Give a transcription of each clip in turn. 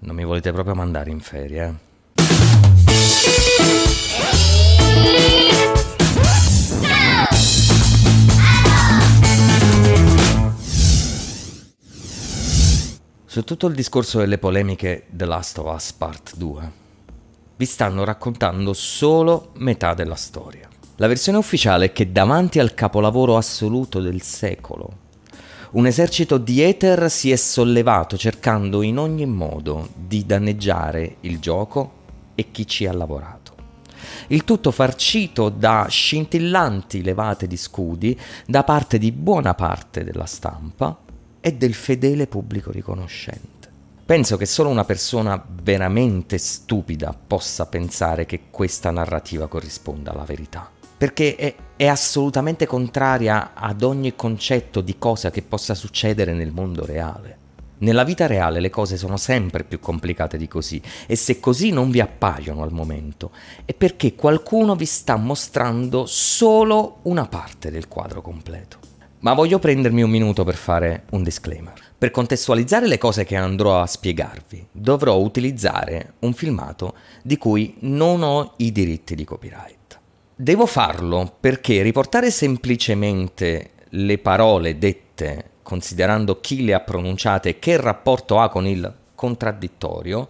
Non mi volete proprio mandare in ferie, eh? Su tutto il discorso delle polemiche The Last of Us Part 2, vi stanno raccontando solo metà della storia. La versione ufficiale è che davanti al capolavoro assoluto del secolo, un esercito di Ether si è sollevato cercando in ogni modo di danneggiare il gioco e chi ci ha lavorato. Il tutto farcito da scintillanti levate di scudi da parte di buona parte della stampa e del fedele pubblico riconoscente. Penso che solo una persona veramente stupida possa pensare che questa narrativa corrisponda alla verità perché è, è, assolutamente contraria ad ogni concetto di cosa che possa succedere nel mondo reale. Nella vita reale le cose sono sempre più complicate di così e se così non vi appaiono al momento è perché qualcuno vi sta mostrando solo una parte del quadro completo. Ma voglio prendermi un minuto per fare un disclaimer. Per contestualizzare le cose che andrò a spiegarvi, dovrò utilizzare un filmato di cui non ho i diritti di copyright. Devo farlo perché riportare semplicemente le parole dette considerando chi le ha pronunciate e che rapporto ha con il contraddittorio,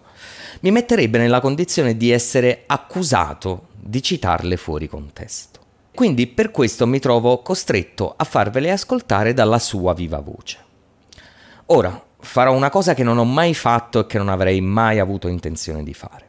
mi metterebbe nella condizione di essere accusato di citarle fuori contesto. Quindi per questo mi trovo costretto a farvele ascoltare dalla sua viva voce. Ora, farò una cosa che non ho mai fatto e che non avrei mai avuto intenzione di fare.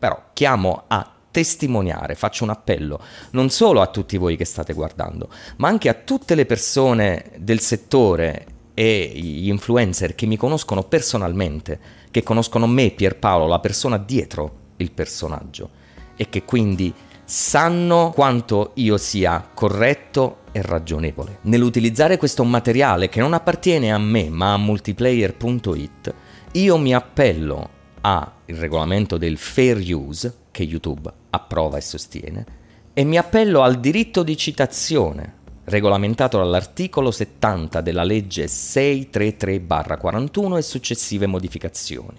Però chiamo a testimoniare, faccio un appello non solo a tutti voi che state guardando, ma anche a tutte le persone del settore e gli influencer che mi conoscono personalmente, che conoscono me, Pierpaolo, la persona dietro il personaggio e che quindi sanno quanto io sia corretto e ragionevole. Nell'utilizzare questo materiale che non appartiene a me ma a multiplayer.it, io mi appello al regolamento del fair use che YouTube approva e sostiene, e mi appello al diritto di citazione, regolamentato dall'articolo 70 della legge 633-41 e successive modificazioni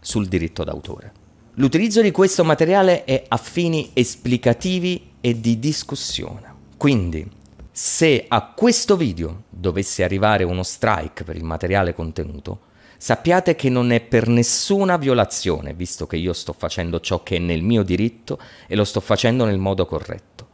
sul diritto d'autore. L'utilizzo di questo materiale è a fini esplicativi e di discussione. Quindi, se a questo video dovesse arrivare uno strike per il materiale contenuto, sappiate che non è per nessuna violazione, visto che io sto facendo ciò che è nel mio diritto e lo sto facendo nel modo corretto.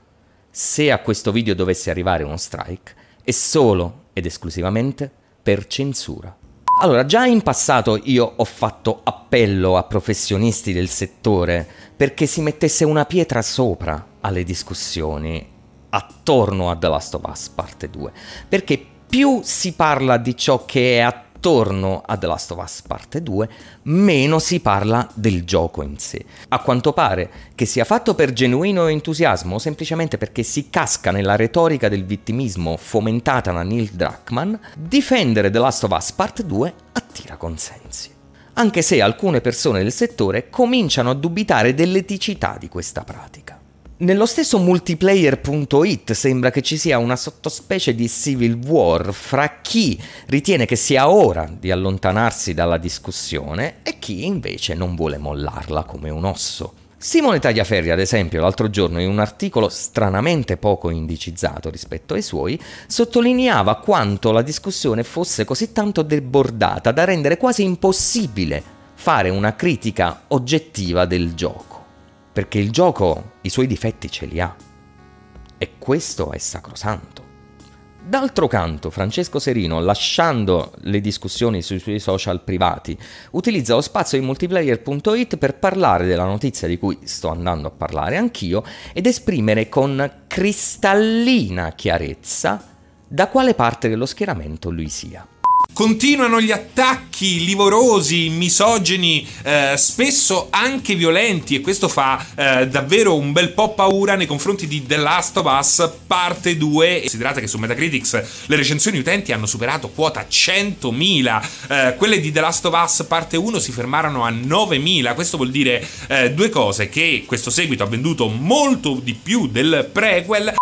Se a questo video dovesse arrivare uno strike, è solo ed esclusivamente per censura. Allora, già in passato io ho fatto appello a professionisti del settore perché si mettesse una pietra sopra alle discussioni attorno a The Last of Us parte 2, perché più si parla di ciò che è attorno attorno a The Last of Us parte 2, meno si parla del gioco in sé. A quanto pare che sia fatto per genuino entusiasmo o semplicemente perché si casca nella retorica del vittimismo fomentata da Neil Druckmann, difendere The Last of Us parte 2 attira consensi. Anche se alcune persone del settore cominciano a dubitare dell'eticità di questa pratica. Nello stesso multiplayer.it sembra che ci sia una sottospecie di civil war fra chi ritiene che sia ora di allontanarsi dalla discussione e chi invece non vuole mollarla come un osso. Simone Tagliaferri, ad esempio, l'altro giorno in un articolo stranamente poco indicizzato rispetto ai suoi, sottolineava quanto la discussione fosse così tanto debordata da rendere quasi impossibile fare una critica oggettiva del gioco perché il gioco i suoi difetti ce li ha. E questo è sacrosanto. D'altro canto, Francesco Serino, lasciando le discussioni sui suoi social privati, utilizza lo spazio di multiplayer.it per parlare della notizia di cui sto andando a parlare anch'io ed esprimere con cristallina chiarezza da quale parte dello schieramento lui sia. Continuano gli attacchi livorosi, misogeni, eh, spesso anche violenti e questo fa eh, davvero un bel po' paura nei confronti di The Last of Us parte 2. Considerate che su Metacritics le recensioni utenti hanno superato quota 100.000, eh, quelle di The Last of Us parte 1 si fermarono a 9.000. Questo vuol dire eh, due cose, che questo seguito ha venduto molto di più del prequel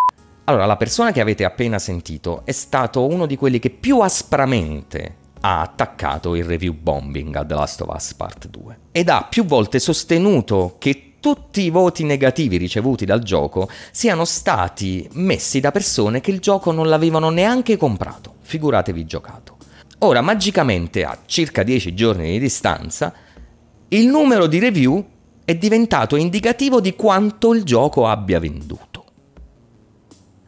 allora, la persona che avete appena sentito è stato uno di quelli che più aspramente ha attaccato il review bombing a The Last of Us Part 2 ed ha più volte sostenuto che tutti i voti negativi ricevuti dal gioco siano stati messi da persone che il gioco non l'avevano neanche comprato, figuratevi giocato. Ora, magicamente, a circa 10 giorni di distanza, il numero di review è diventato indicativo di quanto il gioco abbia venduto.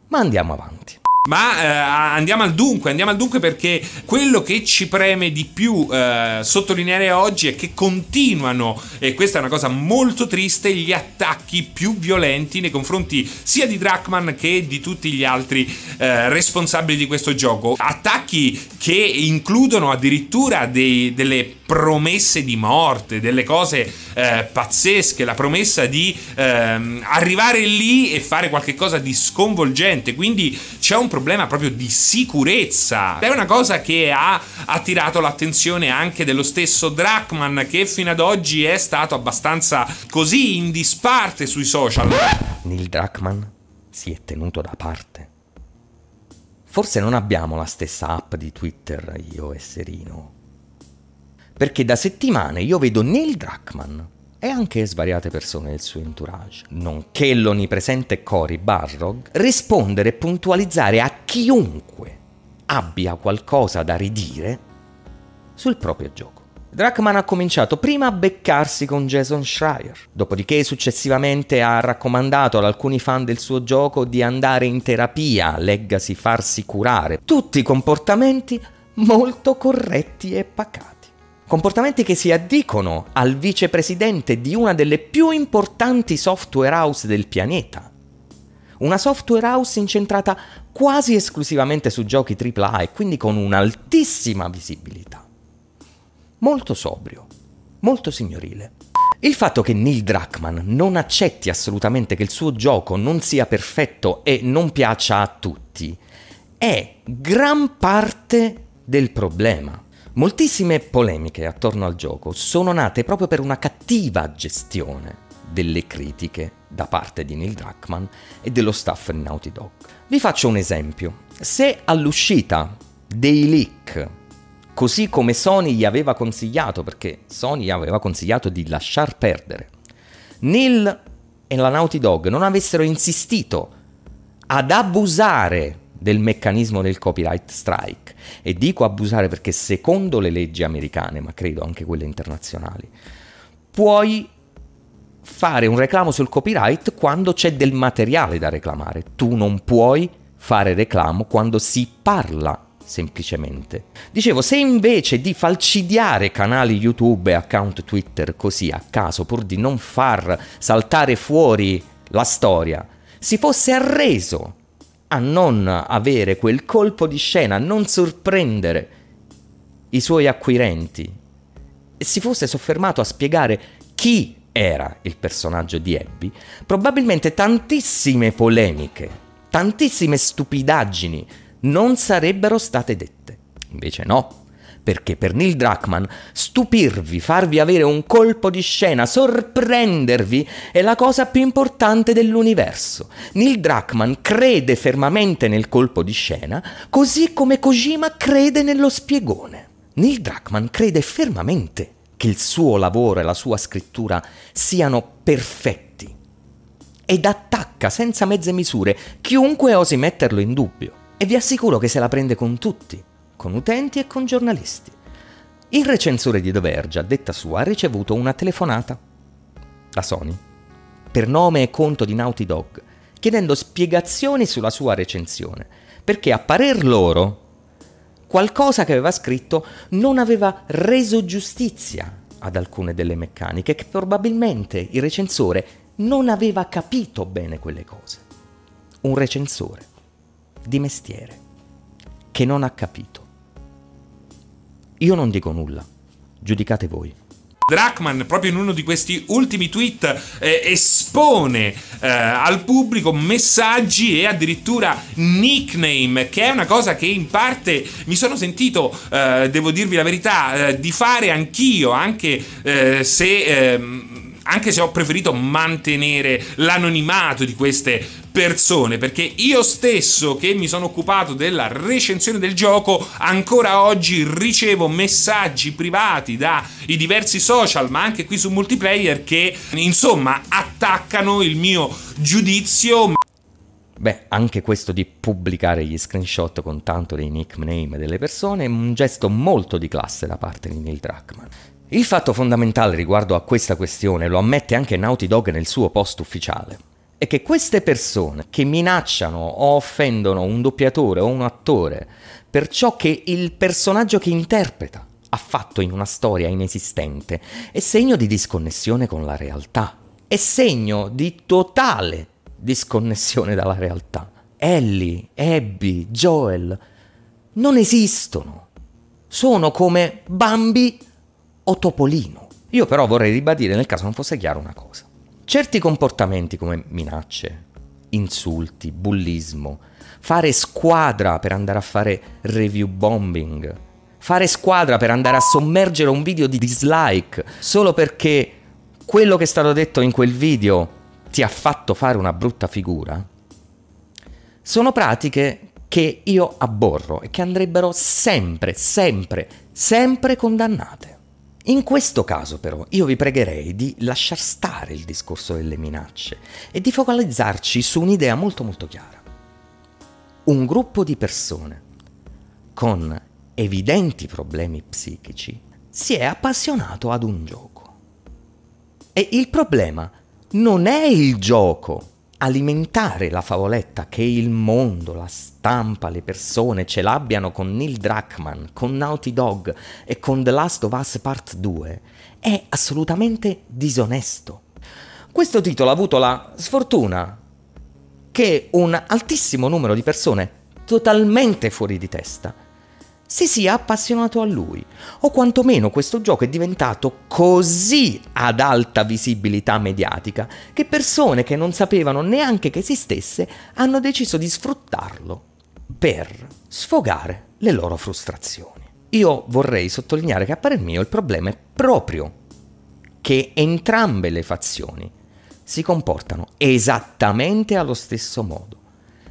Ma andiamo avanti. Ma eh, andiamo al dunque, andiamo al dunque perché quello che ci preme di più eh, sottolineare oggi è che continuano, e questa è una cosa molto triste, gli attacchi più violenti nei confronti sia di Drachman che di tutti gli altri eh, responsabili di questo gioco. Attacchi che includono addirittura dei, delle promesse di morte, delle cose eh, pazzesche, la promessa di ehm, arrivare lì e fare qualcosa di sconvolgente. Quindi c'è un problema proprio di sicurezza. È una cosa che ha attirato l'attenzione anche dello stesso Drachman, che fino ad oggi è stato abbastanza così in disparte sui social. Neil Drachman si è tenuto da parte. Forse non abbiamo la stessa app di Twitter, io e Serino perché da settimane io vedo Neil Druckmann e anche svariate persone del suo entourage, nonché l'onnipresente Cory Barrog, rispondere e puntualizzare a chiunque abbia qualcosa da ridire sul proprio gioco. Druckmann ha cominciato prima a beccarsi con Jason Schreier, dopodiché successivamente ha raccomandato ad alcuni fan del suo gioco di andare in terapia, leggasi farsi curare, tutti comportamenti molto corretti e pacati. Comportamenti che si addicono al vicepresidente di una delle più importanti software house del pianeta. Una software house incentrata quasi esclusivamente su giochi AAA e quindi con un'altissima visibilità. Molto sobrio, molto signorile. Il fatto che Neil Druckmann non accetti assolutamente che il suo gioco non sia perfetto e non piaccia a tutti è gran parte del problema. Moltissime polemiche attorno al gioco sono nate proprio per una cattiva gestione delle critiche da parte di Neil Druckmann e dello staff di Naughty Dog. Vi faccio un esempio. Se all'uscita dei leak, così come Sony gli aveva consigliato, perché Sony gli aveva consigliato di lasciar perdere, Neil e la Naughty Dog non avessero insistito ad abusare del meccanismo del copyright strike. E dico abusare perché secondo le leggi americane, ma credo anche quelle internazionali, puoi fare un reclamo sul copyright quando c'è del materiale da reclamare. Tu non puoi fare reclamo quando si parla semplicemente. Dicevo, se invece di falcidiare canali YouTube e account Twitter così a caso, pur di non far saltare fuori la storia, si fosse arreso a non avere quel colpo di scena, a non sorprendere i suoi acquirenti e si fosse soffermato a spiegare chi era il personaggio di Abby, probabilmente tantissime polemiche, tantissime stupidaggini non sarebbero state dette. Invece no perché per Neil Druckmann stupirvi, farvi avere un colpo di scena, sorprendervi è la cosa più importante dell'universo. Neil Druckmann crede fermamente nel colpo di scena, così come Kojima crede nello spiegone. Neil Druckmann crede fermamente che il suo lavoro e la sua scrittura siano perfetti ed attacca senza mezze misure chiunque osi metterlo in dubbio. E vi assicuro che se la prende con tutti con utenti e con giornalisti. Il recensore di The Verge, a detta sua, ha ricevuto una telefonata da Sony per nome e conto di Naughty Dog, chiedendo spiegazioni sulla sua recensione, perché a parer loro qualcosa che aveva scritto non aveva reso giustizia ad alcune delle meccaniche che probabilmente il recensore non aveva capito bene quelle cose. Un recensore di mestiere che non ha capito. Io non dico nulla, giudicate voi. Drachman, proprio in uno di questi ultimi tweet, eh, espone eh, al pubblico messaggi e addirittura nickname, che è una cosa che in parte mi sono sentito, eh, devo dirvi la verità, eh, di fare anch'io, anche eh, se ehm, anche se ho preferito mantenere l'anonimato di queste persone, perché io stesso che mi sono occupato della recensione del gioco, ancora oggi ricevo messaggi privati dai diversi social, ma anche qui su multiplayer, che insomma attaccano il mio giudizio. Beh, anche questo di pubblicare gli screenshot con tanto dei nickname delle persone è un gesto molto di classe da parte di Neil Druckmann. Il fatto fondamentale riguardo a questa questione lo ammette anche Naughty Dog nel suo post ufficiale. È che queste persone che minacciano o offendono un doppiatore o un attore per ciò che il personaggio che interpreta ha fatto in una storia inesistente è segno di disconnessione con la realtà, è segno di totale disconnessione dalla realtà. Ellie, Abby, Joel non esistono. Sono come Bambi o Topolino. Io però vorrei ribadire nel caso non fosse chiaro una cosa. Certi comportamenti come minacce, insulti, bullismo, fare squadra per andare a fare review bombing, fare squadra per andare a sommergere un video di dislike solo perché quello che è stato detto in quel video ti ha fatto fare una brutta figura, sono pratiche che io abborro e che andrebbero sempre, sempre, sempre condannate. In questo caso però io vi pregherei di lasciar stare il discorso delle minacce e di focalizzarci su un'idea molto molto chiara. Un gruppo di persone con evidenti problemi psichici si è appassionato ad un gioco. E il problema non è il gioco alimentare la favoletta che il mondo, la stampa, le persone ce l'abbiano con Neil Druckmann, con Naughty Dog e con The Last of Us Part 2 è assolutamente disonesto. Questo titolo ha avuto la sfortuna che un altissimo numero di persone totalmente fuori di testa si sia appassionato a lui, o quantomeno questo gioco è diventato così ad alta visibilità mediatica che persone che non sapevano neanche che esistesse hanno deciso di sfruttarlo per sfogare le loro frustrazioni. Io vorrei sottolineare che a parer mio il problema è proprio che entrambe le fazioni si comportano esattamente allo stesso modo,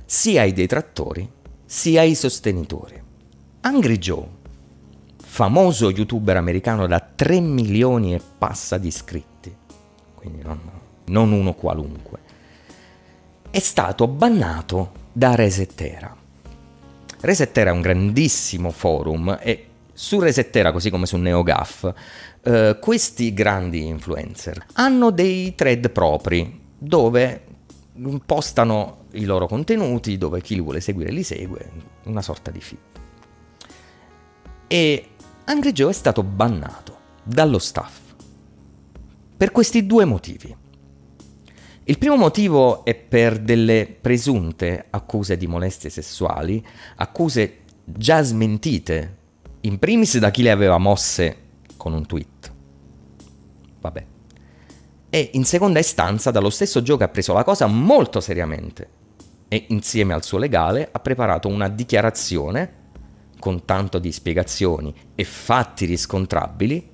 sia i detrattori sia i sostenitori. Angry Joe, famoso youtuber americano da 3 milioni e passa di iscritti, quindi non, non uno qualunque, è stato bannato da Resetera. Resetera è un grandissimo forum e su Resetera, così come su NeoGAF, eh, questi grandi influencer hanno dei thread propri dove postano i loro contenuti, dove chi li vuole seguire li segue, una sorta di feed e Angry Joe è stato bannato dallo staff per questi due motivi. Il primo motivo è per delle presunte accuse di molestie sessuali, accuse già smentite, in primis da chi le aveva mosse con un tweet. Vabbè. E in seconda istanza dallo stesso Joe che ha preso la cosa molto seriamente e insieme al suo legale ha preparato una dichiarazione con tanto di spiegazioni e fatti riscontrabili,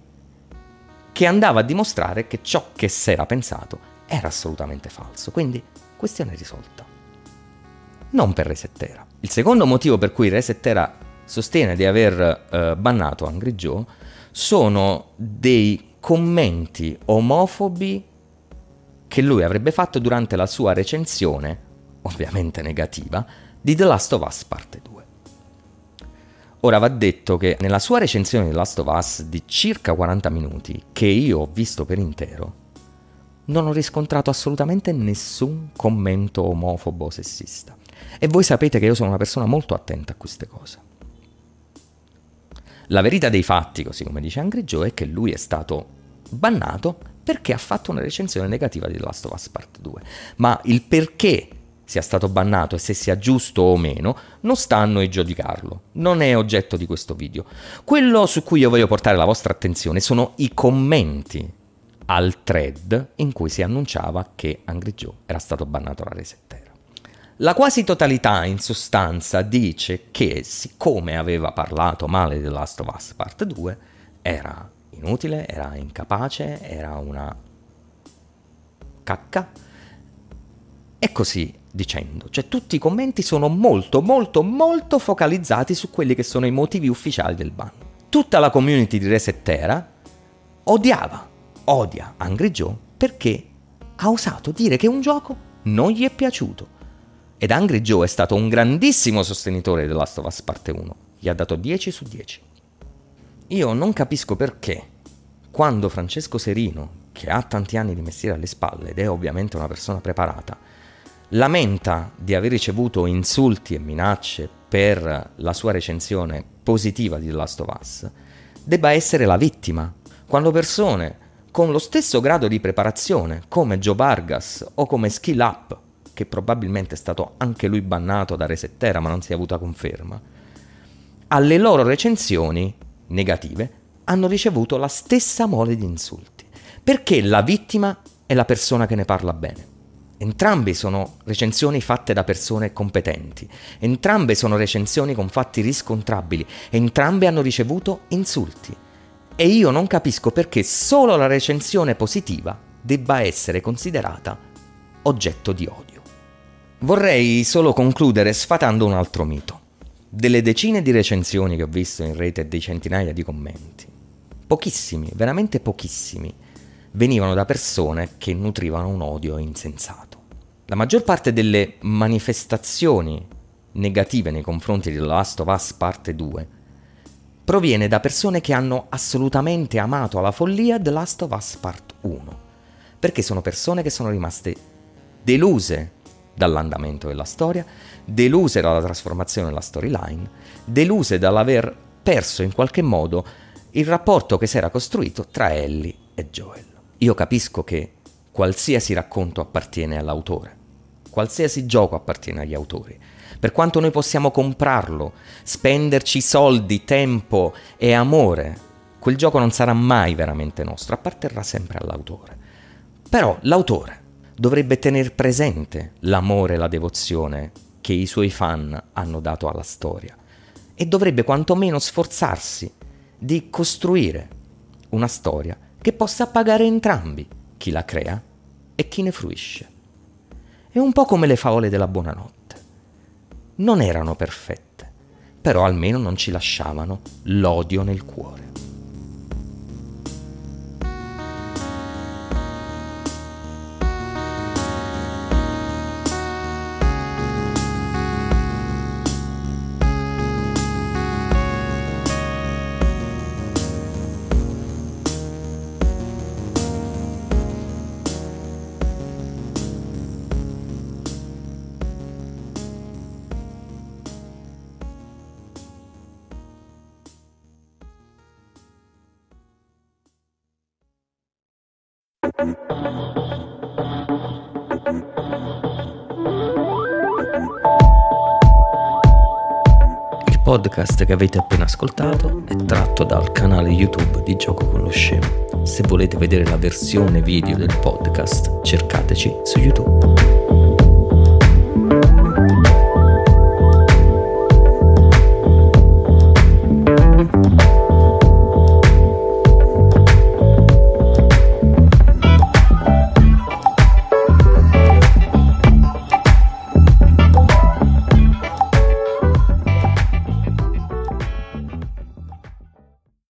che andava a dimostrare che ciò che si era pensato era assolutamente falso. Quindi, questione risolta. Non per Resettera. Il secondo motivo per cui Resettera sostiene di aver eh, bannato Angry Joe sono dei commenti omofobi che lui avrebbe fatto durante la sua recensione, ovviamente negativa, di The Last of Us Parte 2. Ora va detto che nella sua recensione di Last of Us di circa 40 minuti, che io ho visto per intero, non ho riscontrato assolutamente nessun commento omofobo o sessista. E voi sapete che io sono una persona molto attenta a queste cose. La verità dei fatti, così come dice Angry Joe, è che lui è stato bannato perché ha fatto una recensione negativa di The Last of Us Part 2. Ma il perché sia stato bannato e se sia giusto o meno, non sta a noi giudicarlo, non è oggetto di questo video. Quello su cui io voglio portare la vostra attenzione sono i commenti al thread in cui si annunciava che Angry Joe era stato bannato dalla resettera. La quasi totalità, in sostanza, dice che siccome aveva parlato male di Last of Us Part 2, era inutile, era incapace, era una cacca. E così dicendo, cioè tutti i commenti sono molto molto molto focalizzati su quelli che sono i motivi ufficiali del ban. Tutta la community di Resettera odiava, odia Angry Joe perché ha osato dire che un gioco non gli è piaciuto. Ed Angry Joe è stato un grandissimo sostenitore The Last of Us Parte 1, gli ha dato 10 su 10. Io non capisco perché, quando Francesco Serino, che ha tanti anni di mestiere alle spalle ed è ovviamente una persona preparata, lamenta di aver ricevuto insulti e minacce per la sua recensione positiva di The Last of Us, debba essere la vittima, quando persone con lo stesso grado di preparazione come Joe Vargas o come Skill Up, che probabilmente è stato anche lui bannato da Resettera ma non si è avuta conferma, alle loro recensioni negative hanno ricevuto la stessa mole di insulti, perché la vittima è la persona che ne parla bene. Entrambi sono recensioni fatte da persone competenti, entrambe sono recensioni con fatti riscontrabili, entrambe hanno ricevuto insulti. E io non capisco perché solo la recensione positiva debba essere considerata oggetto di odio. Vorrei solo concludere sfatando un altro mito. Delle decine di recensioni che ho visto in rete e di centinaia di commenti, pochissimi, veramente pochissimi, venivano da persone che nutrivano un odio insensato. La maggior parte delle manifestazioni negative nei confronti di The Last of Us Parte 2 proviene da persone che hanno assolutamente amato alla follia The Last of Us Part 1, perché sono persone che sono rimaste deluse dall'andamento della storia, deluse dalla trasformazione della storyline, deluse dall'aver perso in qualche modo il rapporto che si era costruito tra Ellie e Joel. Io capisco che qualsiasi racconto appartiene all'autore, qualsiasi gioco appartiene agli autori, per quanto noi possiamo comprarlo, spenderci soldi, tempo e amore, quel gioco non sarà mai veramente nostro, apparterrà sempre all'autore. Però l'autore dovrebbe tenere presente l'amore e la devozione che i suoi fan hanno dato alla storia e dovrebbe quantomeno sforzarsi di costruire una storia che possa pagare entrambi, chi la crea e chi ne fruisce. È un po' come le favole della buonanotte non erano perfette, però almeno non ci lasciavano l'odio nel cuore. Podcast che avete appena ascoltato è tratto dal canale YouTube di Gioco con lo Scemo. Se volete vedere la versione video del podcast, cercateci su YouTube.